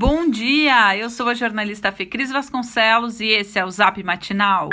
Bom dia, eu sou a jornalista Fê Cris Vasconcelos e esse é o Zap Matinal.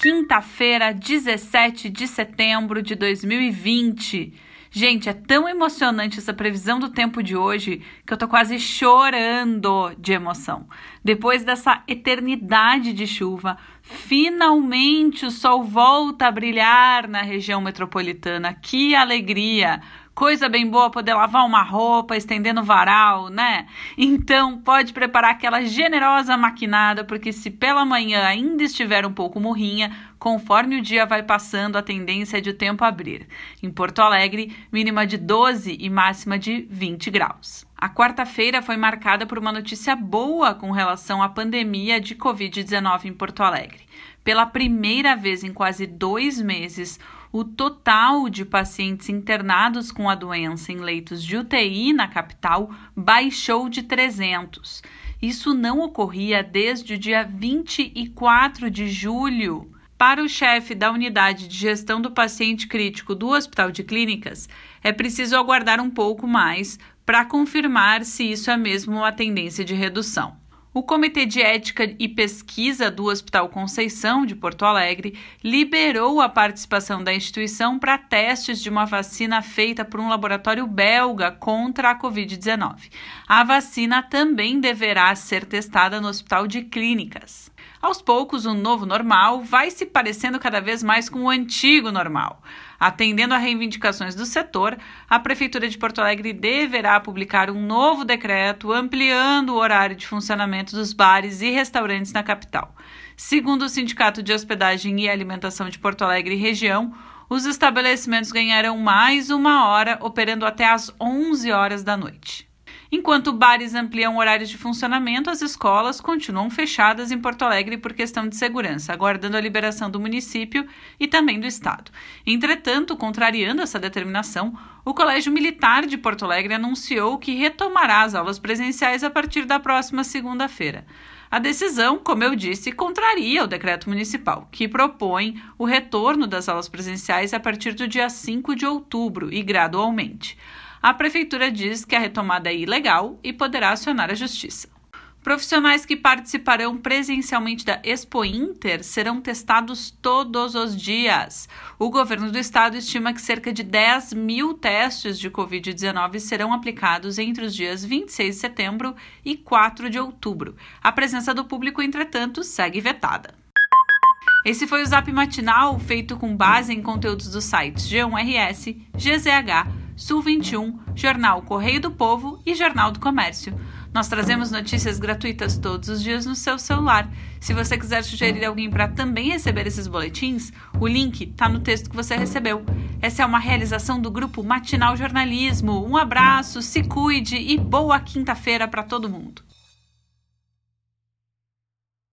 Quinta-feira, 17 de setembro de 2020. Gente, é tão emocionante essa previsão do tempo de hoje que eu tô quase chorando de emoção. Depois dessa eternidade de chuva, finalmente o sol volta a brilhar na região metropolitana. Que alegria! Coisa bem boa poder lavar uma roupa, estender no varal, né? Então, pode preparar aquela generosa maquinada, porque se pela manhã ainda estiver um pouco morrinha, conforme o dia vai passando, a tendência é de o tempo abrir. Em Porto Alegre, mínima de 12 e máxima de 20 graus. A quarta-feira foi marcada por uma notícia boa com relação à pandemia de Covid-19 em Porto Alegre. Pela primeira vez em quase dois meses, o total de pacientes internados com a doença em leitos de UTI na capital baixou de 300. Isso não ocorria desde o dia 24 de julho. Para o chefe da unidade de gestão do paciente crítico do Hospital de Clínicas, é preciso aguardar um pouco mais para confirmar se isso é mesmo uma tendência de redução. O Comitê de Ética e Pesquisa do Hospital Conceição de Porto Alegre liberou a participação da instituição para testes de uma vacina feita por um laboratório belga contra a Covid-19. A vacina também deverá ser testada no Hospital de Clínicas. Aos poucos, o novo normal vai se parecendo cada vez mais com o antigo normal. Atendendo a reivindicações do setor, a Prefeitura de Porto Alegre deverá publicar um novo decreto ampliando o horário de funcionamento dos bares e restaurantes na capital. Segundo o Sindicato de Hospedagem e Alimentação de Porto Alegre e região, os estabelecimentos ganharão mais uma hora, operando até às 11 horas da noite. Enquanto bares ampliam horários de funcionamento, as escolas continuam fechadas em Porto Alegre por questão de segurança, aguardando a liberação do município e também do Estado. Entretanto, contrariando essa determinação, o Colégio Militar de Porto Alegre anunciou que retomará as aulas presenciais a partir da próxima segunda-feira. A decisão, como eu disse, contraria o decreto municipal, que propõe o retorno das aulas presenciais a partir do dia 5 de outubro e gradualmente a Prefeitura diz que a retomada é ilegal e poderá acionar a Justiça. Profissionais que participarão presencialmente da Expo Inter serão testados todos os dias. O governo do estado estima que cerca de 10 mil testes de Covid-19 serão aplicados entre os dias 26 de setembro e 4 de outubro. A presença do público, entretanto, segue vetada. Esse foi o Zap Matinal, feito com base em conteúdos dos sites G1RS, GZH, Sul 21, Jornal Correio do Povo e Jornal do Comércio. Nós trazemos notícias gratuitas todos os dias no seu celular. Se você quiser sugerir alguém para também receber esses boletins, o link está no texto que você recebeu. Essa é uma realização do grupo Matinal Jornalismo. Um abraço, se cuide e boa quinta-feira para todo mundo.